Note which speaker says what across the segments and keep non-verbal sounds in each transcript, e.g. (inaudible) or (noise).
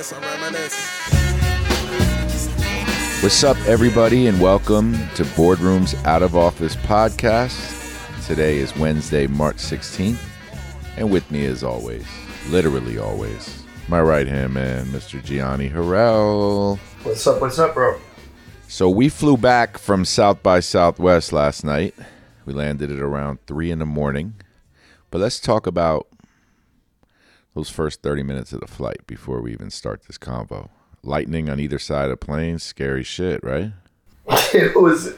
Speaker 1: reminisce, I reminisce.
Speaker 2: What's up, everybody, and welcome to Boardroom's Out of Office podcast. Today is Wednesday, March 16th, and with me, as always, literally always, my right hand man, Mr. Gianni Harrell.
Speaker 3: What's up? What's up, bro?
Speaker 2: So, we flew back from South by Southwest last night. We landed at around 3 in the morning. But let's talk about those first 30 minutes of the flight before we even start this convo. Lightning on either side of planes, scary shit, right? (laughs)
Speaker 3: It was.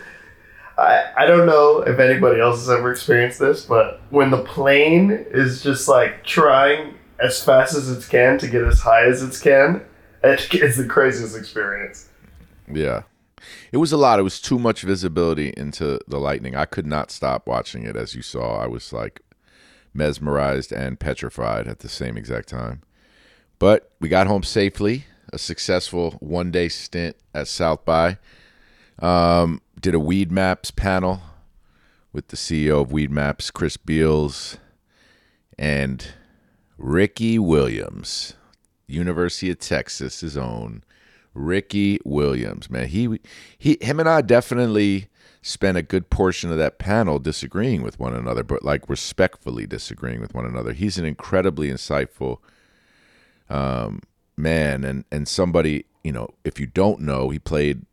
Speaker 3: I I don't know if anybody else has ever experienced this, but when the plane is just like trying as fast as it can to get as high as it can, (laughs) it is the craziest experience.
Speaker 2: Yeah. It was a lot. It was too much visibility into the lightning. I could not stop watching it as you saw. I was like mesmerized and petrified at the same exact time. But we got home safely. A successful one day stint at South by. Um, did a Weedmaps panel with the CEO of Weedmaps, Chris Beals, and Ricky Williams, University of Texas' his own Ricky Williams. Man, he he him and I definitely spent a good portion of that panel disagreeing with one another, but like respectfully disagreeing with one another. He's an incredibly insightful um, man and and somebody you know if you don't know he played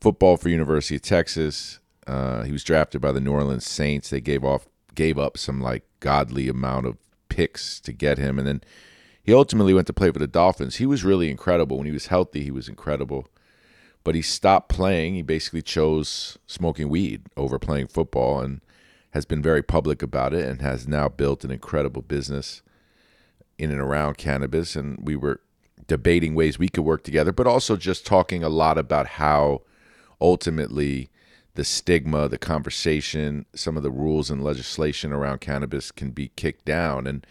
Speaker 2: football for University of Texas. Uh, he was drafted by the New Orleans Saints. They gave off gave up some like godly amount of picks to get him, and then he ultimately went to play for the Dolphins. He was really incredible when he was healthy. He was incredible, but he stopped playing. He basically chose smoking weed over playing football, and has been very public about it, and has now built an incredible business in and around cannabis. And we were debating ways we could work together, but also just talking a lot about how ultimately the stigma, the conversation, some of the rules and legislation around cannabis can be kicked down. And,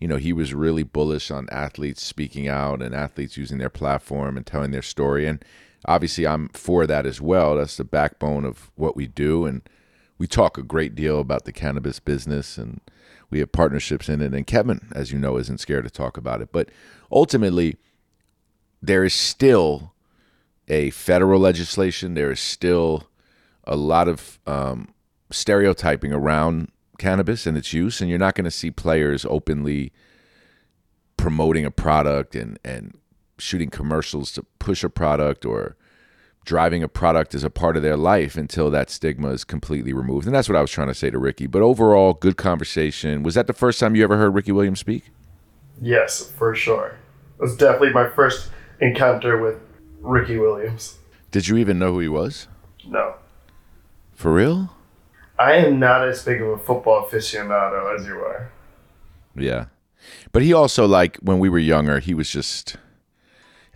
Speaker 2: you know, he was really bullish on athletes speaking out and athletes using their platform and telling their story. And obviously, I'm for that as well. That's the backbone of what we do. And we talk a great deal about the cannabis business and we have partnerships in it. And Kevin, as you know, isn't scared to talk about it. But ultimately, there is still a federal legislation. There is still a lot of um, stereotyping around cannabis and its use, and you're not going to see players openly promoting a product and and shooting commercials to push a product or driving a product as a part of their life until that stigma is completely removed. And that's what I was trying to say to Ricky. But overall, good conversation. Was that the first time you ever heard Ricky Williams speak?
Speaker 3: Yes, for sure. It was definitely my first encounter with Ricky Williams.
Speaker 2: Did you even know who he was?
Speaker 3: No,
Speaker 2: For real?
Speaker 3: I am not as big of a football aficionado as you are.
Speaker 2: Yeah. But he also like when we were younger, he was just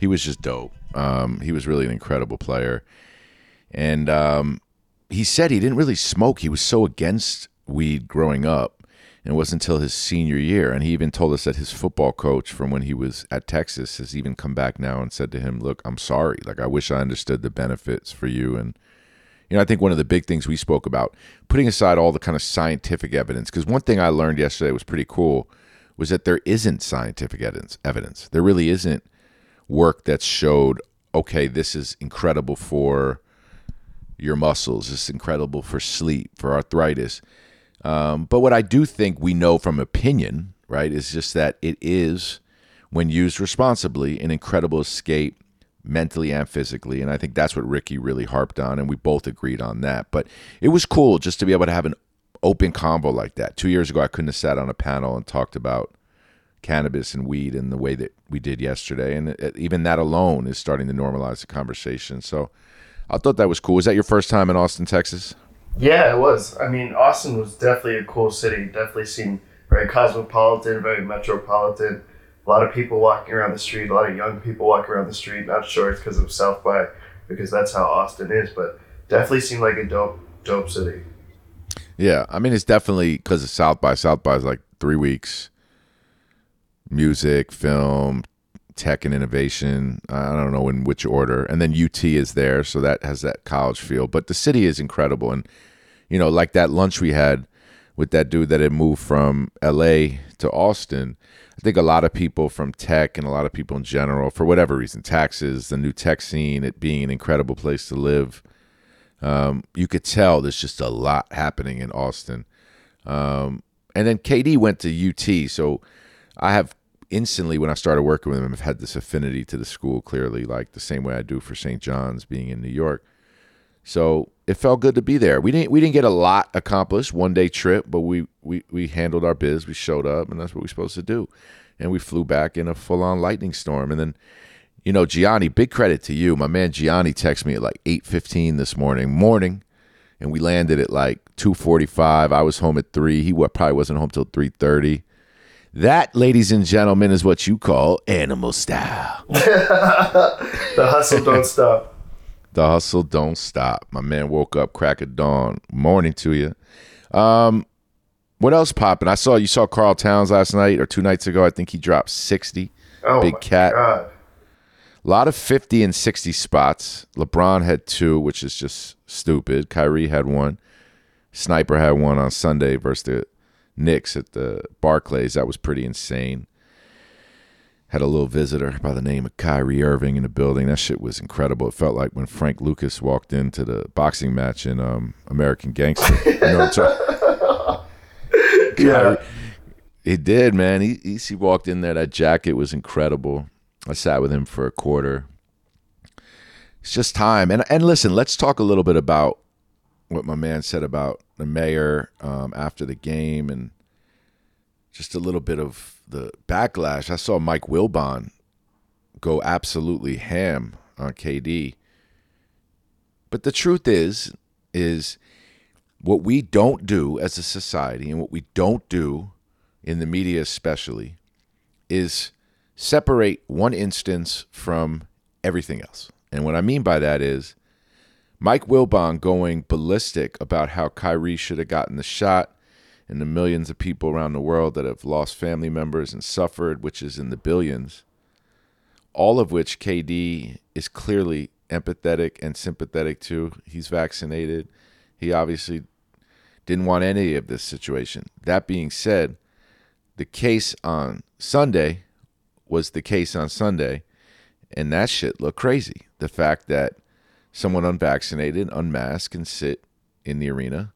Speaker 2: he was just dope. Um, he was really an incredible player. And um, he said he didn't really smoke. He was so against weed growing up. And it wasn't until his senior year. And he even told us that his football coach from when he was at Texas has even come back now and said to him, Look, I'm sorry. Like, I wish I understood the benefits for you. And, you know, I think one of the big things we spoke about, putting aside all the kind of scientific evidence, because one thing I learned yesterday was pretty cool, was that there isn't scientific evidence. Evidence. There really isn't work that showed, okay, this is incredible for your muscles. This is incredible for sleep, for arthritis. Um, but what I do think we know from opinion, right, is just that it is, when used responsibly, an incredible escape mentally and physically. And I think that's what Ricky really harped on, and we both agreed on that. But it was cool just to be able to have an open combo like that. Two years ago, I couldn't have sat on a panel and talked about cannabis and weed in the way that we did yesterday. And even that alone is starting to normalize the conversation. So I thought that was cool. Was that your first time in Austin, Texas?
Speaker 3: Yeah, it was. I mean, Austin was definitely a cool city. Definitely seemed very cosmopolitan, very metropolitan. A lot of people walking around the street, a lot of young people walking around the street. Not sure it's because of South by, because that's how Austin is, but definitely seemed like a dope, dope city.
Speaker 2: Yeah, I mean it's definitely because of South by. South by is like three weeks. Music, film, tech, and innovation. I don't know in which order, and then UT is there, so that has that college feel. But the city is incredible, and you know, like that lunch we had with that dude that had moved from L.A. to Austin. I think a lot of people from tech and a lot of people in general, for whatever reason, taxes, the new tech scene, it being an incredible place to live, um, you could tell there's just a lot happening in Austin. Um, and then KD went to UT, so I have instantly when I started working with him, I've had this affinity to the school clearly, like the same way I do for St. John's being in New York. So it felt good to be there. We didn't we didn't get a lot accomplished, one day trip, but we we we handled our biz. We showed up, and that's what we're supposed to do. And we flew back in a full on lightning storm, and then. You know, Gianni, big credit to you. My man Gianni texted me at like 8:15 this morning. Morning, and we landed at like 2:45. I was home at 3. He probably wasn't home till 3:30. That, ladies and gentlemen, is what you call animal style. (laughs)
Speaker 3: the hustle don't stop.
Speaker 2: The hustle don't stop. My man woke up crack of dawn. Morning to you. Um, what else popping? I saw you saw Karl Towns last night or two nights ago. I think he dropped 60.
Speaker 3: Oh
Speaker 2: Big
Speaker 3: my
Speaker 2: cat.
Speaker 3: God.
Speaker 2: A lot of 50 and 60 spots. LeBron had two, which is just stupid. Kyrie had one. Sniper had one on Sunday versus the Knicks at the Barclays. That was pretty insane. Had a little visitor by the name of Kyrie Irving in the building. That shit was incredible. It felt like when Frank Lucas walked into the boxing match in um, American Gangster. You know what I'm talking (laughs)
Speaker 3: Yeah.
Speaker 2: He did, man. He, he he walked in there. That jacket was incredible. I sat with him for a quarter. It's just time. And and listen, let's talk a little bit about what my man said about the mayor um, after the game, and just a little bit of the backlash. I saw Mike Wilbon go absolutely ham on KD. But the truth is, is what we don't do as a society and what we don't do in the media especially is separate one instance from everything else. And what I mean by that is Mike Wilbon going ballistic about how Kyrie should have gotten the shot and the millions of people around the world that have lost family members and suffered, which is in the billions, all of which KD is clearly empathetic and sympathetic to. He's vaccinated. He obviously didn't want any of this situation. That being said, the case on Sunday was the case on Sunday, and that shit looked crazy. The fact that someone unvaccinated, unmasked, can sit in the arena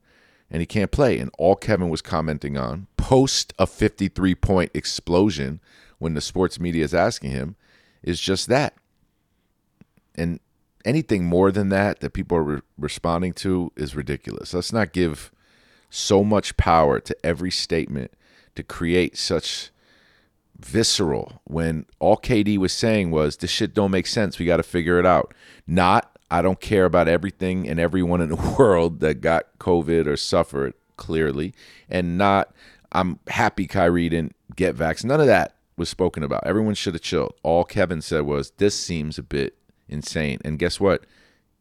Speaker 2: and he can't play. And all Kevin was commenting on post a 53 point explosion when the sports media is asking him is just that. And anything more than that that people are re- responding to is ridiculous. Let's not give so much power to every statement to create such visceral when all KD was saying was this shit don't make sense. We got to figure it out. Not I don't care about everything and everyone in the (laughs) world that got COVID or suffered clearly, and not I'm happy Kyrie didn't get vaccinated. None of that was spoken about. Everyone should have chilled. All Kevin said was this seems a bit insane. And guess what?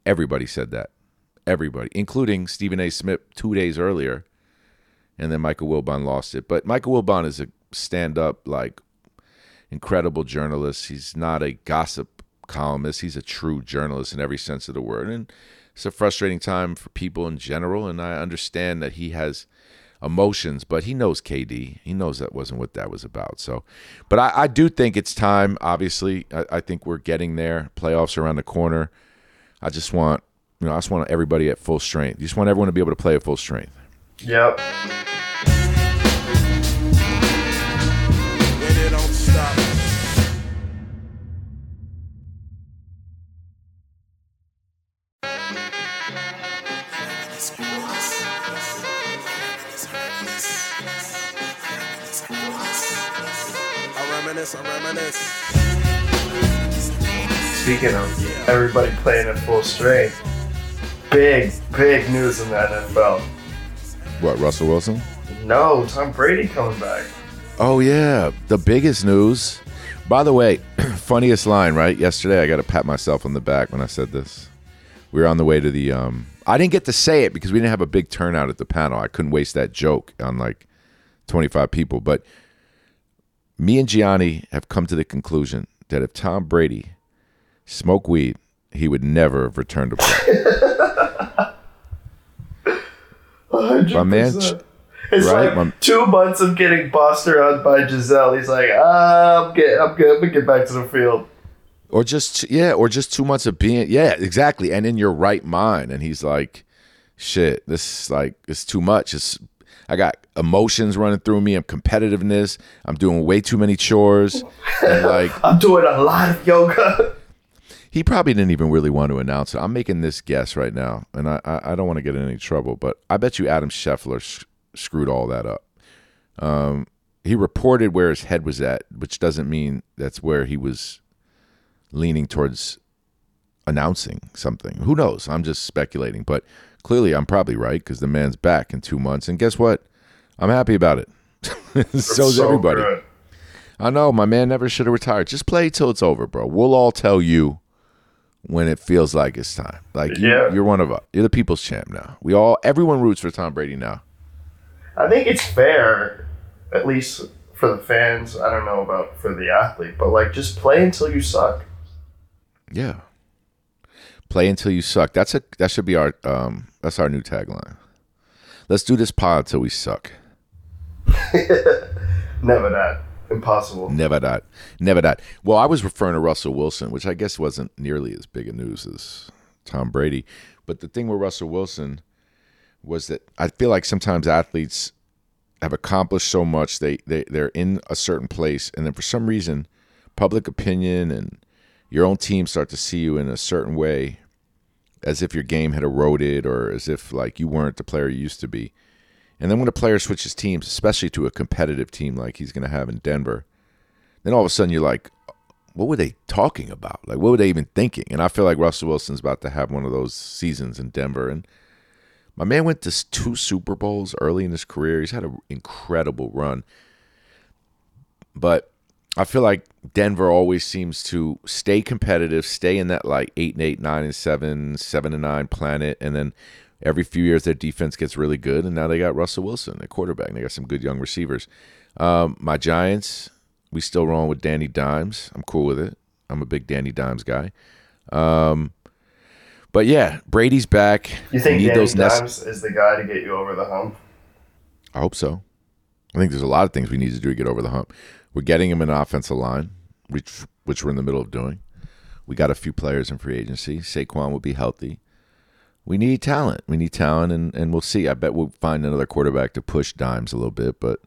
Speaker 2: Everybody said that. Everybody, including Stephen A. Smith two days earlier, and then Michael Wilbon lost it. But Michael Wilbon is a stand-up, like incredible journalist. He's not a gossip columnist. He's a true journalist in every sense of the word. And it's a frustrating time for people in general. And I understand that he has emotions, but he knows KD. He knows that wasn't what that was about. So, but I, I do think it's time. Obviously, I, I think we're getting there. Playoffs around the corner. I just want, you know, I just want everybody at full strength. You just want everyone to be able to play at full strength.
Speaker 3: Yep. Speaking of everybody playing at full strength, big, big news in the NFL.
Speaker 2: What, Russell Wilson?
Speaker 3: No, Tom Brady coming back.
Speaker 2: Oh yeah, the biggest news. By the way, (clears throat) funniest line, right? Yesterday I got to pat myself on the back when I said this. We were on the way to the um I didn't get to say it because we didn't have a big turnout at the panel. I couldn't waste that joke on like 25 people, but me and Gianni have come to the conclusion that if Tom Brady smoked weed, he would never have returned to play. (laughs)
Speaker 3: 100%.
Speaker 2: My man
Speaker 3: It's
Speaker 2: Right,
Speaker 3: like
Speaker 2: my-
Speaker 3: two months of getting bossed around by Gisele. He's like, ah, I'm get, I'm good. I'm gonna get back to the field.
Speaker 2: or just yeah, or just two months of being yeah, exactly, and in your right mind. And he's like, shit, this is like it's too much. It's I got emotions running through me. I'm competitiveness. I'm doing way too many chores, and like (laughs)
Speaker 3: I'm doing a lot of yoga.
Speaker 2: He probably didn't even really want to announce it. I'm making this guess right now, and I I, I don't want to get in any trouble, but I bet you Adam Schefter sh- screwed all that up. Um, he reported where his head was at, which doesn't mean that's where he was leaning towards announcing something. Who knows? I'm just speculating, but clearly I'm probably right because the man's back in two months, and guess what? I'm happy about it. (laughs) So's
Speaker 3: So
Speaker 2: everybody.
Speaker 3: good.
Speaker 2: I know my man never should have retired. Just play till it's over, bro. We'll all tell you when it feels like it's time. Like you,
Speaker 3: Yeah.
Speaker 2: you're one of us. You're the people's champ now. We all, everyone roots for Tom Brady now.
Speaker 3: I think it's fair, at least for the fans. I don't know about for the athlete, but like just play until you suck.
Speaker 2: Yeah. Play until you suck. That's a that should be our um that's our new tagline. Let's do this pod till we suck. (laughs)
Speaker 3: Never that. Impossible.
Speaker 2: Never that. Never that. Well, I was referring to Russell Wilson, which I guess wasn't nearly as big a news as Tom Brady. But the thing with Russell Wilson was that I feel like sometimes athletes have accomplished so much, they, they, they're in a certain place, and then for some reason, public opinion and your own team start to see you in a certain way as if your game had eroded or as if like you weren't the player you used to be. And then when a player switches teams, especially to a competitive team like he's going to have in Denver, then all of a sudden you're like, what were they talking about? Like, what were they even thinking? And I feel like Russell Wilson's about to have one of those seasons in Denver. And my man went to two Super Bowls early in his career. He's had an incredible run. But I feel like Denver always seems to stay competitive, stay in that like eight and eight, nine and seven, seven and nine planet, and then every few years their defense gets really good, and now they got Russell Wilson, at quarterback. And they got some good young receivers. Um, my Giants, we still rolling with Danny Dimes. I'm cool with it. I'm a big Danny Dimes guy. Um, but yeah, Brady's back.
Speaker 3: You think Danny
Speaker 2: nest-
Speaker 3: Dimes is the guy to get you over the hump?
Speaker 2: I hope so. I think there's a lot of things we need to do to get over the hump. We're getting him an offensive line, which which we're in the middle of doing. We got a few players in free agency. Saquon will be healthy. We need talent. We need talent, and, and we'll see. I bet we'll find another quarterback to push Dimes a little bit, but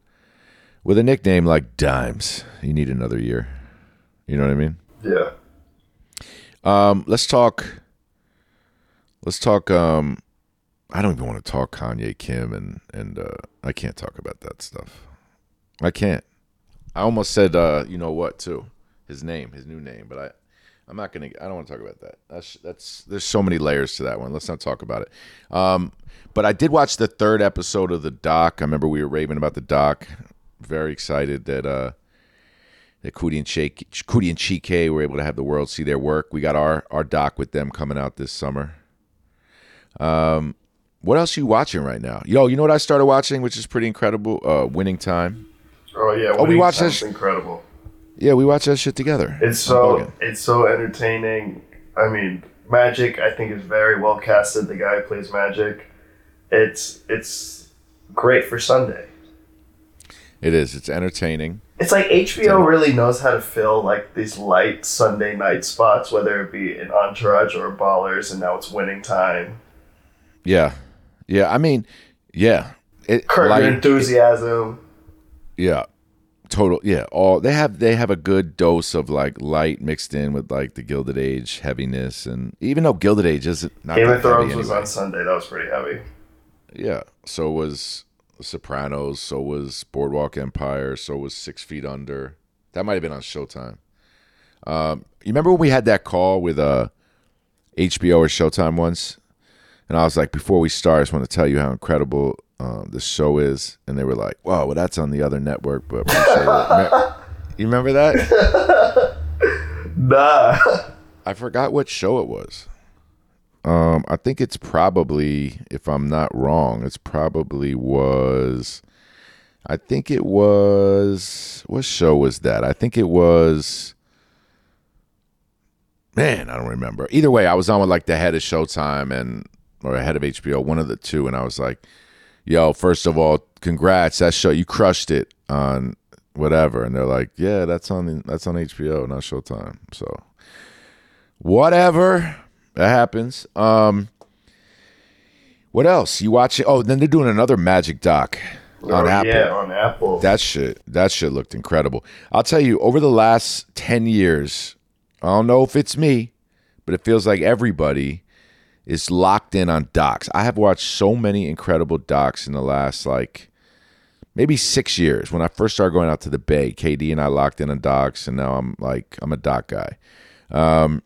Speaker 2: with a nickname like Dimes, you need another year. You know what I mean?
Speaker 3: Yeah.
Speaker 2: Um, let's talk. Let's talk. Um, I don't even want to talk Kanye, Kim, and and uh, I can't talk about that stuff. I can't. I almost said, uh, you know what, too, his name, his new name, but I, I'm not gonna. I don't want to talk about that. That's that's. There's so many layers to that one. Let's not talk about it. Um, but I did watch the third episode of the doc. I remember we were raving about the doc. Very excited that uh, that Coodie and Chike, Coodie and Chike were able to have the world see their work. We got our our doc with them coming out this summer. Um, what else are you watching right now? Yo, you know what I started watching, which is pretty incredible. Uh, Winning Time.
Speaker 3: Oh yeah.
Speaker 2: Oh, we
Speaker 3: Winning
Speaker 2: watched this-
Speaker 3: Incredible.
Speaker 2: Yeah, we watch that shit together.
Speaker 3: It's so it's so entertaining. I mean, Magic I think is very well casted. The guy who plays Magic, it's it's great for Sunday.
Speaker 2: It is. It's entertaining.
Speaker 3: It's like HBO really knows how to fill like these light Sunday night spots, whether it be in Entourage or Ballers, and now it's Winning Time.
Speaker 2: Yeah, yeah. I mean, yeah. It,
Speaker 3: Curb Enthusiasm.
Speaker 2: Yeah. Total yeah, all they have they have a good dose of like light mixed in with like the Gilded Age heaviness and even though Gilded Age isn't not
Speaker 3: Game
Speaker 2: that
Speaker 3: of Thrones
Speaker 2: heavy
Speaker 3: was
Speaker 2: anyway.
Speaker 3: on Sunday. That was pretty heavy.
Speaker 2: Yeah. So was Sopranos, so was Boardwalk Empire, so was Six Feet Under. That might have been on Showtime. Um, you remember when we had that call with uh HBO or Showtime once? And I was like, before we start, I just want to tell you how incredible um, the show is. And they were like, wow, well, that's on the other network, but sure (laughs) you remember that?
Speaker 3: Nah.
Speaker 2: I forgot what show it was. Um, I think it's probably, if I'm not wrong, it's probably was. I think it was. What show was that? I think it was. Man, I don't remember. Either way, I was on with like the head of Showtime and or head of HBO, one of the two, and I was like, yo, first of all, congrats. That show you crushed it on whatever. And they're like, yeah, that's on that's on HBO, not Showtime. So whatever. That happens. Um what else? You watch it? Oh, then they're doing another magic doc on
Speaker 3: Oh,
Speaker 2: Apple.
Speaker 3: Yeah, on Apple.
Speaker 2: That shit, that shit looked incredible. I'll tell you, over the last 10 years, I don't know if it's me, but it feels like everybody is locked in on docs. I have watched so many incredible docs in the last like maybe six years. When I first started going out to the Bay, KD and I locked in on docs, and now I'm like I'm a doc guy. Um,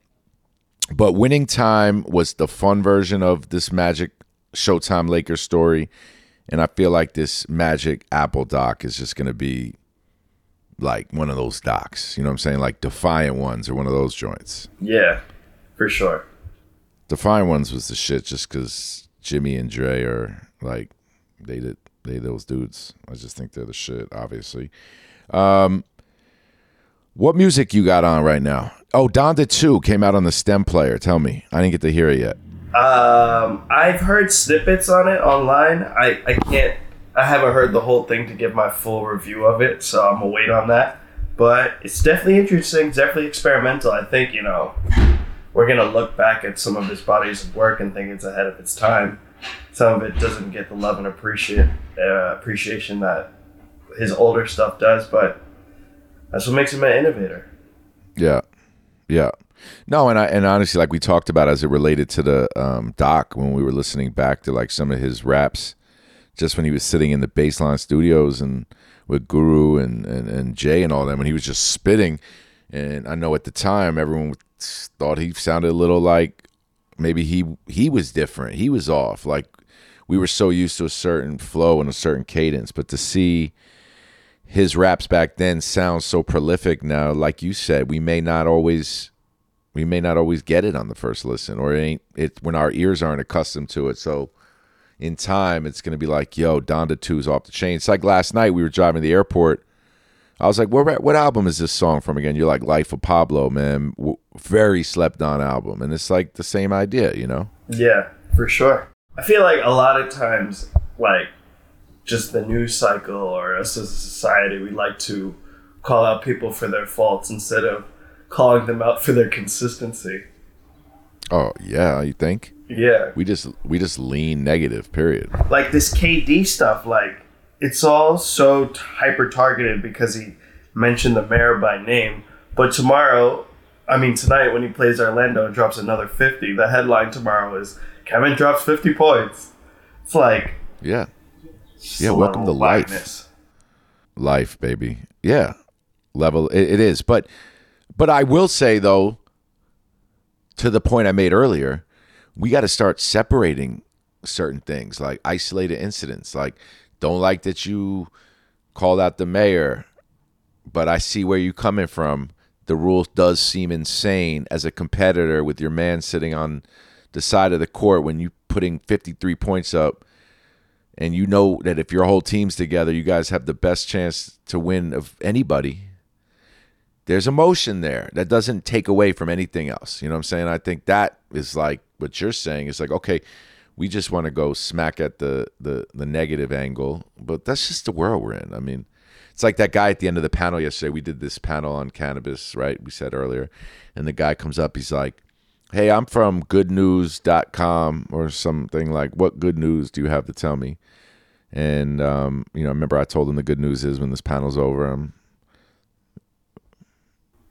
Speaker 2: but Winning Time was the fun version of this Magic Showtime Lakers story. And I feel like this Magic Apple doc is just going to be like one of those docs. You know what I'm saying? Like Defiant Ones or one of those joints.
Speaker 3: yeah, for sure.
Speaker 2: Defiant Ones was the shit just because Jimmy and Dre are like, they did, they those dudes. I just think they're the shit, obviously. Um, what music you got on right now? Oh, Donda 2 came out on the stem player. Tell me. I didn't get to hear it yet.
Speaker 3: Um, I've heard snippets on it online. I, I can't. I haven't heard the whole thing to give my full review of it, so I'm gonna wait on that. But it's definitely interesting. Definitely experimental. I think you know we're gonna look back at some of his bodies of work and think it's ahead of its time. Some of it doesn't get the love and appreciate uh, appreciation that his older stuff does, but that's what makes him an innovator.
Speaker 2: Yeah, yeah. No, and I and honestly, like we talked about as it related to the um, doc when we were listening back to like some of his raps, just when he was sitting in the baseline studios and with Guru and, and and Jay and all them, when he was just spitting, and I know at the time everyone thought he sounded a little like maybe he he was different, he was off. Like we were so used to a certain flow and a certain cadence, but to see his raps back then sound so prolific now, like you said, we may not always we may not always get it on the first listen or it ain't it when our ears aren't accustomed to it. So in time it's going to be like yo donda 2's off the chain. It's like last night we were driving to the airport i was like what, what album is this song from again you're like life of pablo man very slept on album and it's like the same idea you know
Speaker 3: Yeah, for sure. I feel like a lot of times, like, just the news cycle or us as a society, we like to call out people for their faults instead of calling them out for their consistency.
Speaker 2: oh yeah you think
Speaker 3: Yeah.
Speaker 2: we just we just lean negative period
Speaker 3: Like this KD stuff, like, it's all so hyper targeted because he mentioned the mayor by name. But tomorrow, I mean, tonight when he plays Orlando and drops another 50, the headline tomorrow is Kevin drops 50 points. It's like,
Speaker 2: yeah Yeah, welcome to life. life baby yeah level it, it is but but i will say though to the point i made earlier we got to start separating certain things like isolated incidents like don't like that you called out the mayor but i see where you're coming from the rule does seem insane as a competitor with your man sitting on the side of the court when you putting 53 points up and you know that if your whole team's together, you guys have the best chance to win of anybody. There's emotion there that doesn't take away from anything else. You know what I'm saying? I think that is like what you're saying is like, okay, we just want to go smack at the the the negative angle, but that's just the world we're in. I mean, it's like that guy at the end of the panel yesterday. We did this panel on cannabis, right? We said earlier, and the guy comes up, he's like, "Hey, I'm from goodnews.com or something like, what good news do you have to tell me?" And um, you know, I remember I told him the good news is when this panel's over, I'm,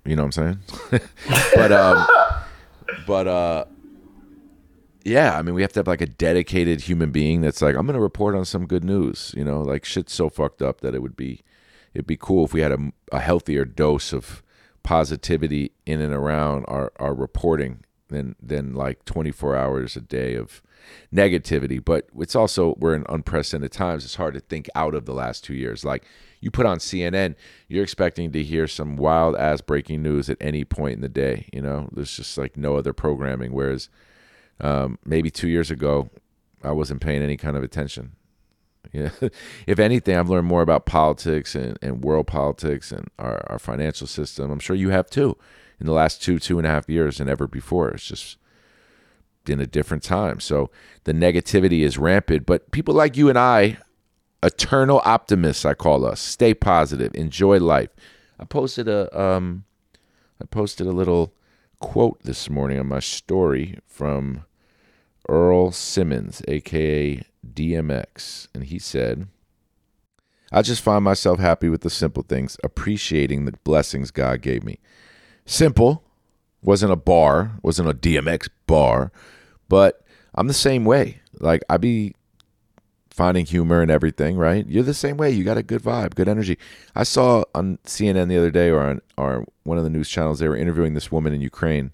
Speaker 2: you know what I'm saying? (laughs) but um, but uh, yeah, I mean, we have to have like a dedicated human being that's like, I'm gonna report on some good news. You know, like shit's so fucked up that it would be, it'd be cool if we had a, a healthier dose of positivity in and around our our reporting than than like 24 hours a day of negativity. But it's also we're in unprecedented times. It's hard to think out of the last two years. Like you put on CNN, you're expecting to hear some wild ass breaking news at any point in the day. You know, there's just like no other programming. Whereas um, maybe two years ago, I wasn't paying any kind of attention. Yeah. (laughs) if anything, I've learned more about politics and, and world politics and our, our financial system. I'm sure you have too in the last two, two and a half years than ever before. It's just, in a different time. So the negativity is rampant. But people like you and I, eternal optimists, I call us, stay positive, enjoy life. I posted a um, I posted a little quote this morning on my story from Earl Simmons, aka DMX, and he said. I just find myself happy with the simple things, appreciating the blessings God gave me. Simple, wasn't a bar, wasn't a DMX bar, but I'm the same way. Like I be finding humor and everything, right? You're the same way. You got a good vibe, good energy. I saw on CNN the other day or on or one of the news channels they were interviewing this woman in Ukraine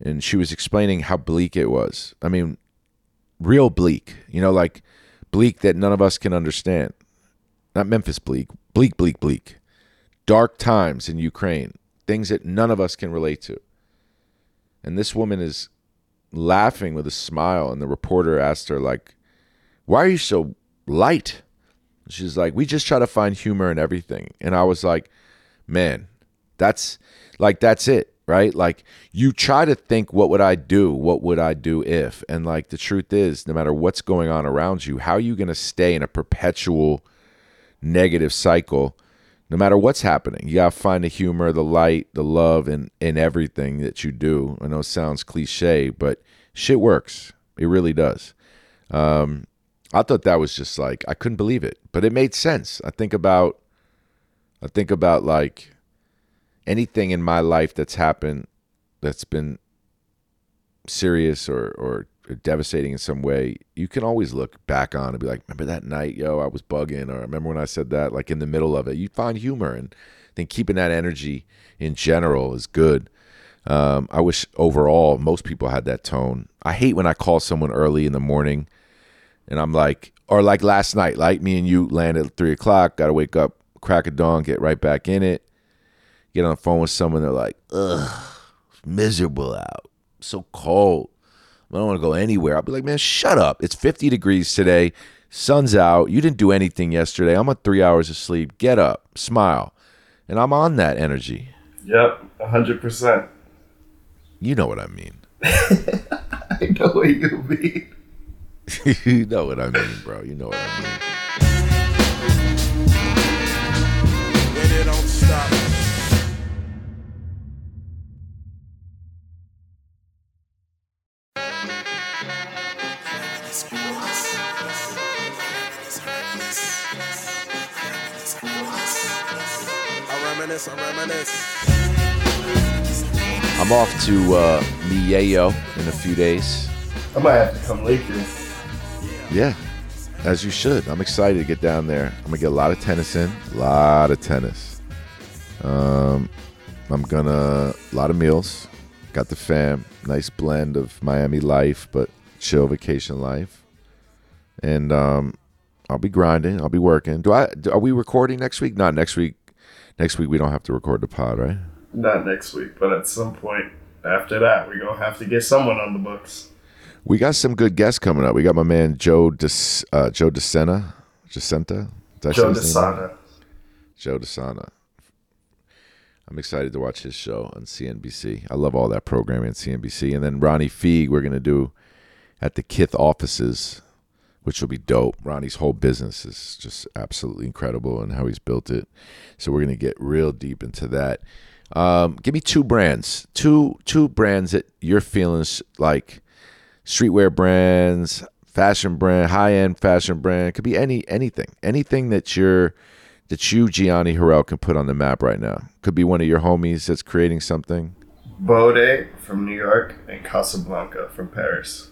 Speaker 2: and she was explaining how bleak it was. I mean, real bleak. You know, like bleak that none of us can understand not Memphis Bleek, bleak, bleak, bleak. Dark times in Ukraine, things that none of us can relate to. And this woman is laughing with a smile, and the reporter asked her, like, why are you so light? She's like, we just try to find humor in everything. And I was like, man, that's like, that's it, right? Like, you try to think, what would I do? What would I do if? And like, the truth is, no matter what's going on around you, how are you going to stay in a perpetual negative cycle no matter what's happening you gotta find the humor the light the love in in everything that you do i know it sounds cliche but shit works it really does um, i thought that was just like i couldn't believe it but it made sense i think about i think about like anything in my life that's happened that's been serious or or devastating in some way, you can always look back on and be like, remember that night, yo, I was bugging, or remember when I said that, like in the middle of it. You find humor, and I think keeping that energy in general is good. Um, I wish overall most people had that tone. I hate when I call someone early in the morning, and I'm like, or like last night, like me and you landed at three o'clock, got to wake up, crack a dawn, get right back in it, get on the phone with someone, they're like, ugh, miserable out, so cold I don't want to go anywhere. I'll be like, man, shut up. It's 50 degrees today. Sun's out. You didn't do anything yesterday. I'm on three hours of sleep. Get up, smile. And I'm on that energy.
Speaker 3: Yep, 100%.
Speaker 2: You know what I mean. (laughs)
Speaker 3: I know what you mean. (laughs)
Speaker 2: you know what I mean, bro. You know what I mean. I'm off to uh, Mieo in a few days.
Speaker 3: I might have to come later.
Speaker 2: Yeah, as you should. I'm excited to get down there. I'm gonna get a lot of tennis in, a lot of tennis. Um, I'm gonna a lot of meals. Got the fam, nice blend of Miami life, but chill vacation life. And um, I'll be grinding. I'll be working. Do I? Are we recording next week? Not next week. Next week we don't have to record the pod, right?
Speaker 3: Not next week, but at some point after that, we're going to have to get someone on the books.
Speaker 2: We got some good guests coming up. We got my man Joe Des, uh, Joe DeSena, Jacinta. Did I say
Speaker 3: Joe
Speaker 2: his name right?
Speaker 3: DeSana.
Speaker 2: Joe DeSana. I'm excited to watch his show on CNBC. I love all that programming on CNBC. And then Ronnie Fieg, we're going to do at the Kith offices, which will be dope. Ronnie's whole business is just absolutely incredible and how he's built it. So we're going to get real deep into that. Um, give me two brands, two two brands that you're feeling like streetwear brands, fashion brand, high end fashion brand. It could be any anything, anything that you're that you Gianni Harrell can put on the map right now. Could be one of your homies that's creating something.
Speaker 3: Bode from New York and Casablanca from Paris.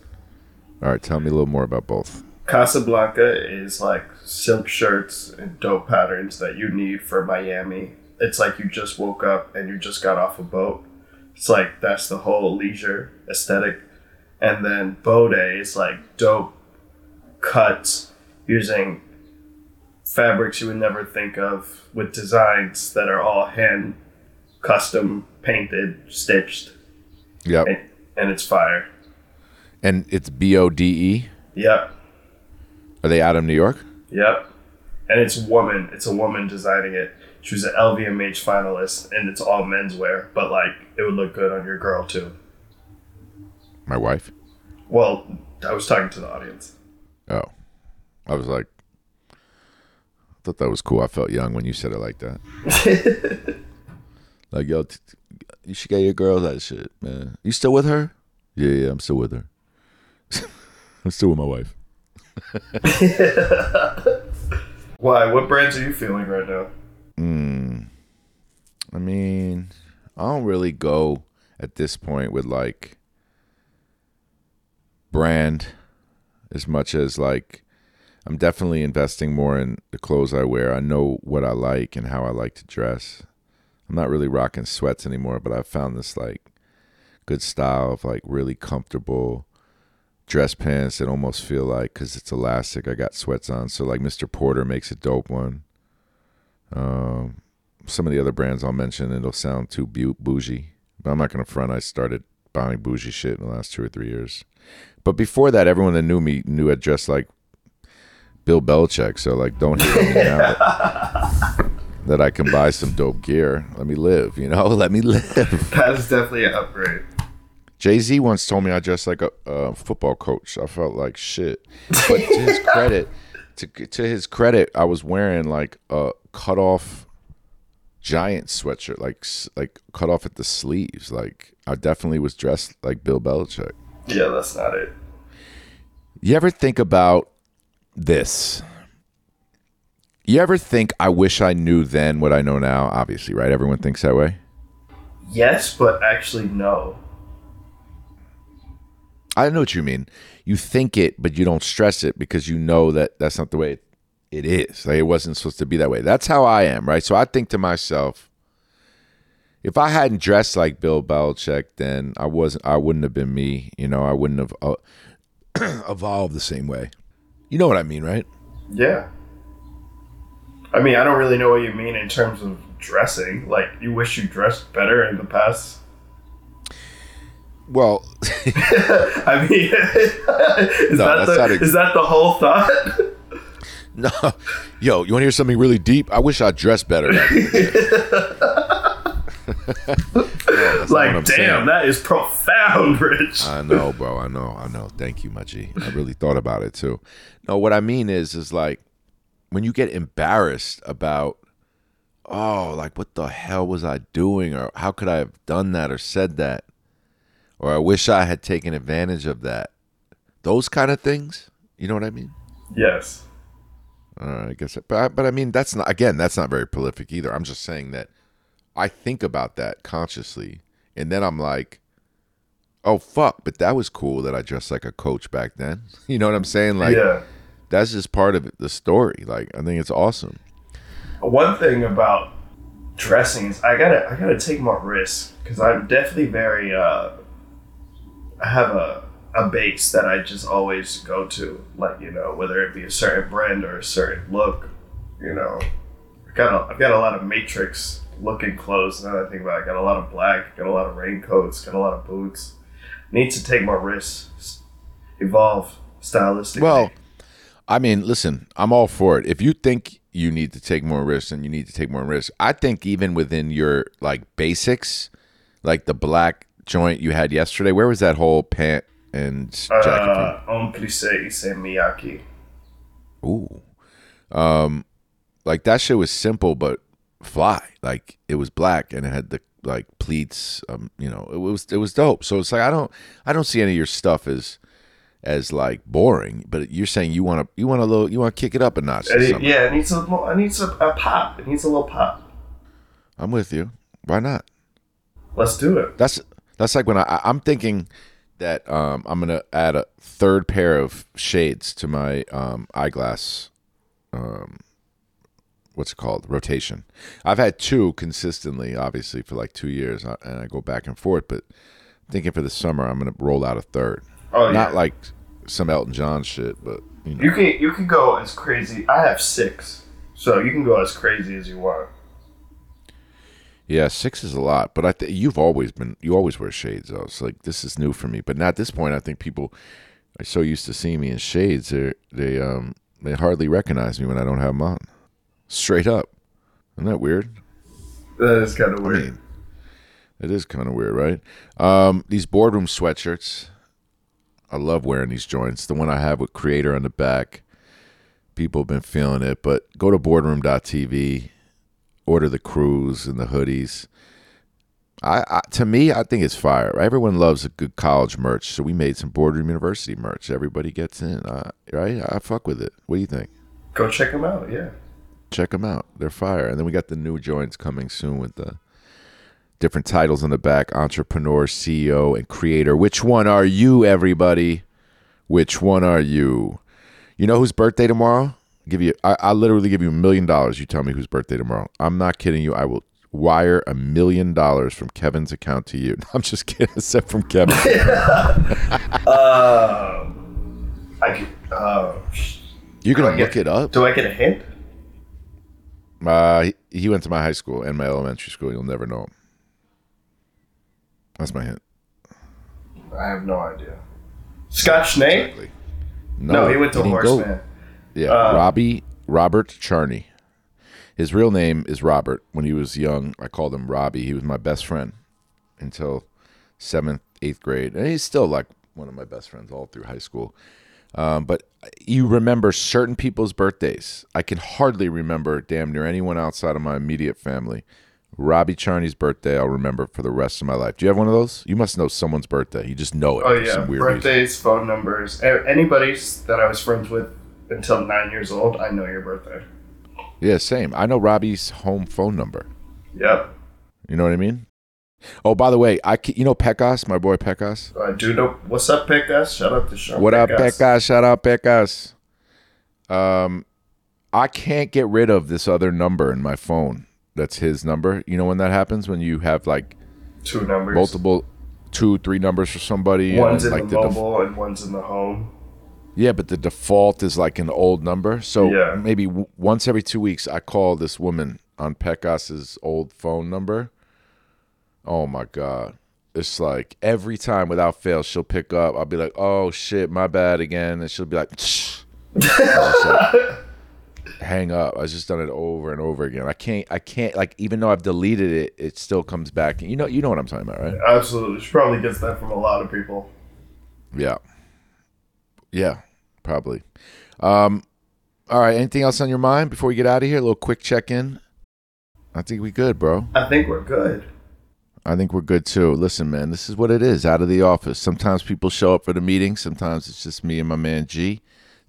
Speaker 2: All right, tell me a little more about both.
Speaker 3: Casablanca is like silk shirts and dope patterns that you need for Miami. It's like you just woke up and you just got off a boat. It's like that's the whole leisure aesthetic. And then Bode is like dope cuts using fabrics you would never think of with designs that are all hand custom painted, stitched,
Speaker 2: Yep.
Speaker 3: and, and it's fire.
Speaker 2: And it's B O D E.
Speaker 3: Yep.
Speaker 2: Are they out of New York?
Speaker 3: Yep. And it's woman. It's a woman designing it. She was an LVMH finalist, and it's all menswear, but like it would look good on your girl too.
Speaker 2: My wife.
Speaker 3: Well, I was talking to the audience.
Speaker 2: Oh, I was like, I thought that was cool. I felt young when you said it like that. (laughs) like, yo, t- you should get your girl that shit, man. You still with her? Yeah, yeah, I'm still with her. (laughs) I'm still with my wife. (laughs)
Speaker 3: Why? What brands are you feeling right now? Hmm.
Speaker 2: I mean, I don't really go at this point with like brand as much as like I'm definitely investing more in the clothes I wear. I know what I like and how I like to dress. I'm not really rocking sweats anymore, but I've found this like good style of like really comfortable dress pants that almost feel like because it's elastic. I got sweats on, so like Mr. Porter makes a dope one. Um, some of the other brands I'll mention, it'll sound too bu- bougie, but I'm not gonna front. I started buying bougie shit in the last two or three years. But before that, everyone that knew me knew I dressed like Bill Belichick. So like, don't on me now that, (laughs) that I can buy some dope gear. Let me live, you know. (laughs) Let me live.
Speaker 3: That is definitely an upgrade.
Speaker 2: Jay Z once told me I dressed like a, a football coach. I felt like shit. But to his (laughs) credit, to to his credit, I was wearing like a cut off giant sweatshirt, like like cut off at the sleeves. Like I definitely was dressed like Bill Belichick.
Speaker 3: Yeah, that's not it.
Speaker 2: You ever think about this? You ever think I wish I knew then what I know now? Obviously, right? Everyone thinks that way.
Speaker 3: Yes, but actually no.
Speaker 2: I know what you mean. You think it, but you don't stress it because you know that that's not the way it, is. Like it wasn't supposed to be that way. That's how I am, right? So I think to myself, if I hadn't dressed like Bill Belichick, then I wasn't. I wouldn't have been me. You know, I wouldn't have uh, (clears throat) evolved the same way. You know what I mean, right?
Speaker 3: Yeah. I mean, I don't really know what you mean in terms of dressing. Like, you wish you dressed better in the past.
Speaker 2: Well, (laughs)
Speaker 3: I mean, (laughs) is,
Speaker 2: No,
Speaker 3: that the,
Speaker 2: ex-
Speaker 3: is that the whole thought? (laughs)
Speaker 2: no, yo, you want to hear something really deep? I wish I dressed better. back in the day. No, that's not what I'm
Speaker 3: like,
Speaker 2: saying.
Speaker 3: damn, that is profound, Rich.
Speaker 2: I know, bro. I know. I know. Thank you, my G. I really thought about it too. No, what I mean is, is like when you get embarrassed about, oh, like what the hell was I doing, or how could I have done that or said that, or I wish I had taken advantage of that. Those kind of things. You know what I mean?
Speaker 3: yes.
Speaker 2: Uh, I guess, but I, but I mean, that's not again, that's not very prolific either. I'm just saying that I think about that consciously, and then I'm like, oh fuck, but that was cool that I dressed like a coach back then. (laughs) You know what I'm saying? Like
Speaker 3: yeah.
Speaker 2: that's just part of the story. Like I think it's awesome.
Speaker 3: One thing about dressing is I gotta I gotta take more risks because I'm definitely very uh have a a base that I just always go to like you know whether it be a certain brand or a certain look you know. I got a, I've got a lot of matrix looking clothes now that I think about it. I got a lot of black got a lot of raincoats got a lot of boots. Need to take more risks. Evolve stylistically.
Speaker 2: Well, I mean, listen, I'm all for it. If you think you need to take more risks and you need to take more risks, I think even within your like basics, like the black joint you had yesterday, where was that whole pant and jacket?
Speaker 3: uh, on Miyake
Speaker 2: Ooh. Um like that shit was simple but fly. Like it was black and it had the like pleats, um, you know, it was it was dope. So it's like I don't I don't see any of your stuff as as like boring, but you're saying you want to you want a little you want to kick it up a notch.
Speaker 3: It- yeah, it needs a it needs a, a pop. It needs a little pop.
Speaker 2: I'm with you. Why not?
Speaker 3: Let's do it.
Speaker 2: That's that's like when I I'm thinking that um I'm gonna add a third pair of shades to my um eyeglass um what's it called rotation. I've had two consistently, obviously for like two years, uh, and I go back and forth. But thinking for the summer, I'm gonna roll out a third.
Speaker 3: Oh yeah.
Speaker 2: Not like some Elton John shit, but you know.
Speaker 3: you can you can go as crazy. I have six, so you can go as crazy as you want.
Speaker 2: Yeah, six is a lot, but I think you've always been you always wear shades though. It's like this is new for me, but now at this point, I think people are so used to seeing me in shades. They they um they hardly recognize me when I don't have them on. Straight up, isn't that weird?
Speaker 3: That is kind of
Speaker 2: I
Speaker 3: weird.
Speaker 2: mean, it is kind of weird, right? Um, these boardroom sweatshirts I love wearing these joints. The one I have with Creator on the back. People have been feeling it, but go to boardroom.tv, order the crews and the hoodies. I, I to me, I think it's fire. Everyone loves a good college merch, so we made some Boardroom University merch. Everybody gets in, uh, right? I fuck with it. What do you think?
Speaker 3: Go check them out. Yeah.
Speaker 2: check them out. They're fire. And then we got the new joints coming soon with the different titles on the back: entrepreneur, CEO, and creator. Which one are you, everybody? Which one are you? You know whose birthday tomorrow? Give you, I, I literally give you a million dollars. You tell me whose birthday tomorrow. I'm not kidding you. I will wire a million dollars from Kevin's account to you. (laughs) I'm just kidding. Except from Kevin. (laughs)
Speaker 3: Um, I can. Uh,
Speaker 2: You
Speaker 3: I
Speaker 2: can
Speaker 3: get-
Speaker 2: look it up.
Speaker 3: do I get a hint?
Speaker 2: Uh, he, he went to my high school and my elementary school. You'll never know him. That's my hint.
Speaker 3: I have no idea. Scotch Nate?
Speaker 2: Exactly.
Speaker 3: No, he went to. Horseman.
Speaker 2: Yeah,
Speaker 3: Uh,
Speaker 2: Robbie Robert Charney. His real name is Robert. When he was young, I called him Robbie. He was my best friend until seventh, eighth grade, and he's still like one of my best friends all through high school. Um, but you remember certain people's birthdays. I can hardly remember damn near anyone outside of my immediate family. Robbie Charney's birthday, I'll remember for the rest of my life. Do you have one of those? You must know someone's birthday. You just know it.
Speaker 3: Oh yeah,
Speaker 2: some weird reason.
Speaker 3: birthdays, phone numbers, anybody's that I was friends with until nine years old. I know your birthday.
Speaker 2: Yeah, same. I know Robbie's home phone number.
Speaker 3: Yep,
Speaker 2: You know what I mean? Oh, by the way, I you know Pecos, my boy Pecos.
Speaker 3: I do know. What's up, Pecos? Shout out to Sean.
Speaker 2: What up,
Speaker 3: Pecos.
Speaker 2: Pecos? Shout out Pecos. Um, I can't get rid of this other number in my phone. That's his number. You know when that happens when you have like
Speaker 3: Two numbers.
Speaker 2: multiple, two, three numbers for somebody.
Speaker 3: One's
Speaker 2: and,
Speaker 3: in
Speaker 2: like
Speaker 3: the
Speaker 2: def-
Speaker 3: mobile and one's in the home.
Speaker 2: Yeah, but the default is like an old number. So
Speaker 3: Yeah.
Speaker 2: maybe w- once every two weeks, I call this woman on Pecos's old phone number. Oh my god, it's like every time without fail, she'll pick up. I'll be like, "Oh shit, my bad again," and she'll be like, "Shh." Like, (laughs) hang up. I just done it over and over again. I can't. I can't. Like even though I've deleted it, it still comes back. You know. You know what I'm talking about, right?
Speaker 3: Absolutely, she probably gets that from a lot of people.
Speaker 2: Yeah. Yeah, probably. Um, all right. Anything else on your mind before we get out of here? A little quick check in. I think we good, bro.
Speaker 3: I think we're good.
Speaker 2: I think we're good too. Listen, man, this is what it is out of the office. Sometimes people show up for the meeting. Sometimes it's just me and my man G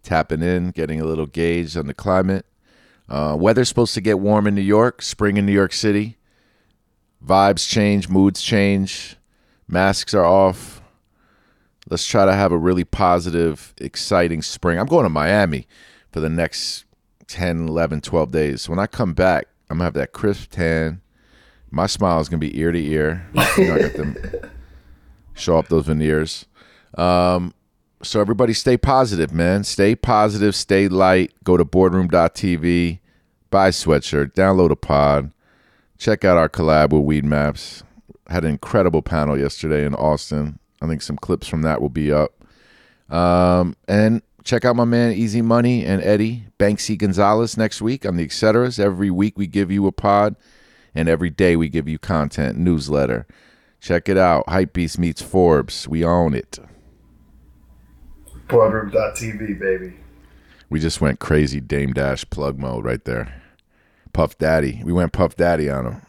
Speaker 2: tapping in, getting a little gauge on the climate. Uh, weather's supposed to get warm in New York, spring in New York City. Vibes change, moods change, masks are off. Let's try to have a really positive, exciting spring. I'm going to Miami for the next 10, 11, 12 days. When I come back, I'm going to have that crisp tan. My smile is going to be ear to ear. You know, I got them (laughs) show off those veneers. Um, so everybody stay positive, man. Stay positive, stay light. Go to boardroom.tv, buy a sweatshirt, download a pod, check out our collab with Weedmaps. Had an incredible panel yesterday in Austin. I think some clips from that will be up. Um, and check out my man Easy Money and Eddie Banksy Gonzalez next week on the Etceteras. Every week we give you a pod, and every day we give you content newsletter. Check it out. Hypebeast meets Forbes. We own it.
Speaker 3: Boardroom.tv, baby.
Speaker 2: We just went crazy Dame Dash plug mode right there. Puff Daddy. We went Puff Daddy on him.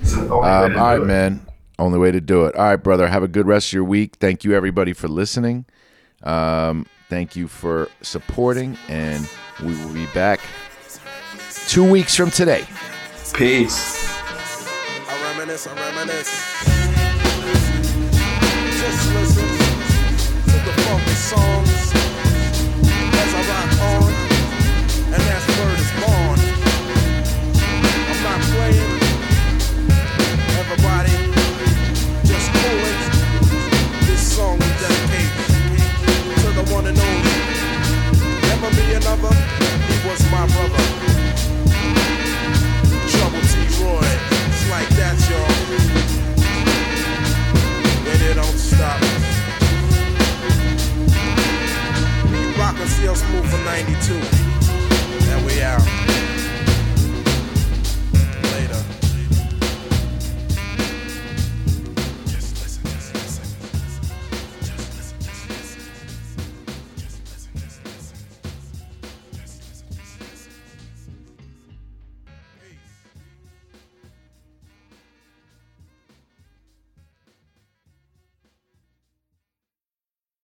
Speaker 3: It's the only
Speaker 2: Um, all right, man. Only way to do it. All right, brother. Have a good rest of your week. Thank you, everybody, for listening. Um, thank you for supporting, and we will be back two weeks from today.
Speaker 3: Peace.
Speaker 1: I reminisce, I reminisce. Just listen to the funky songs as I rock on, and as word brother. Trouble T. Roy. It's like that, y'all. And it don't stop. Rockin' CL Smooth for 92. And we out.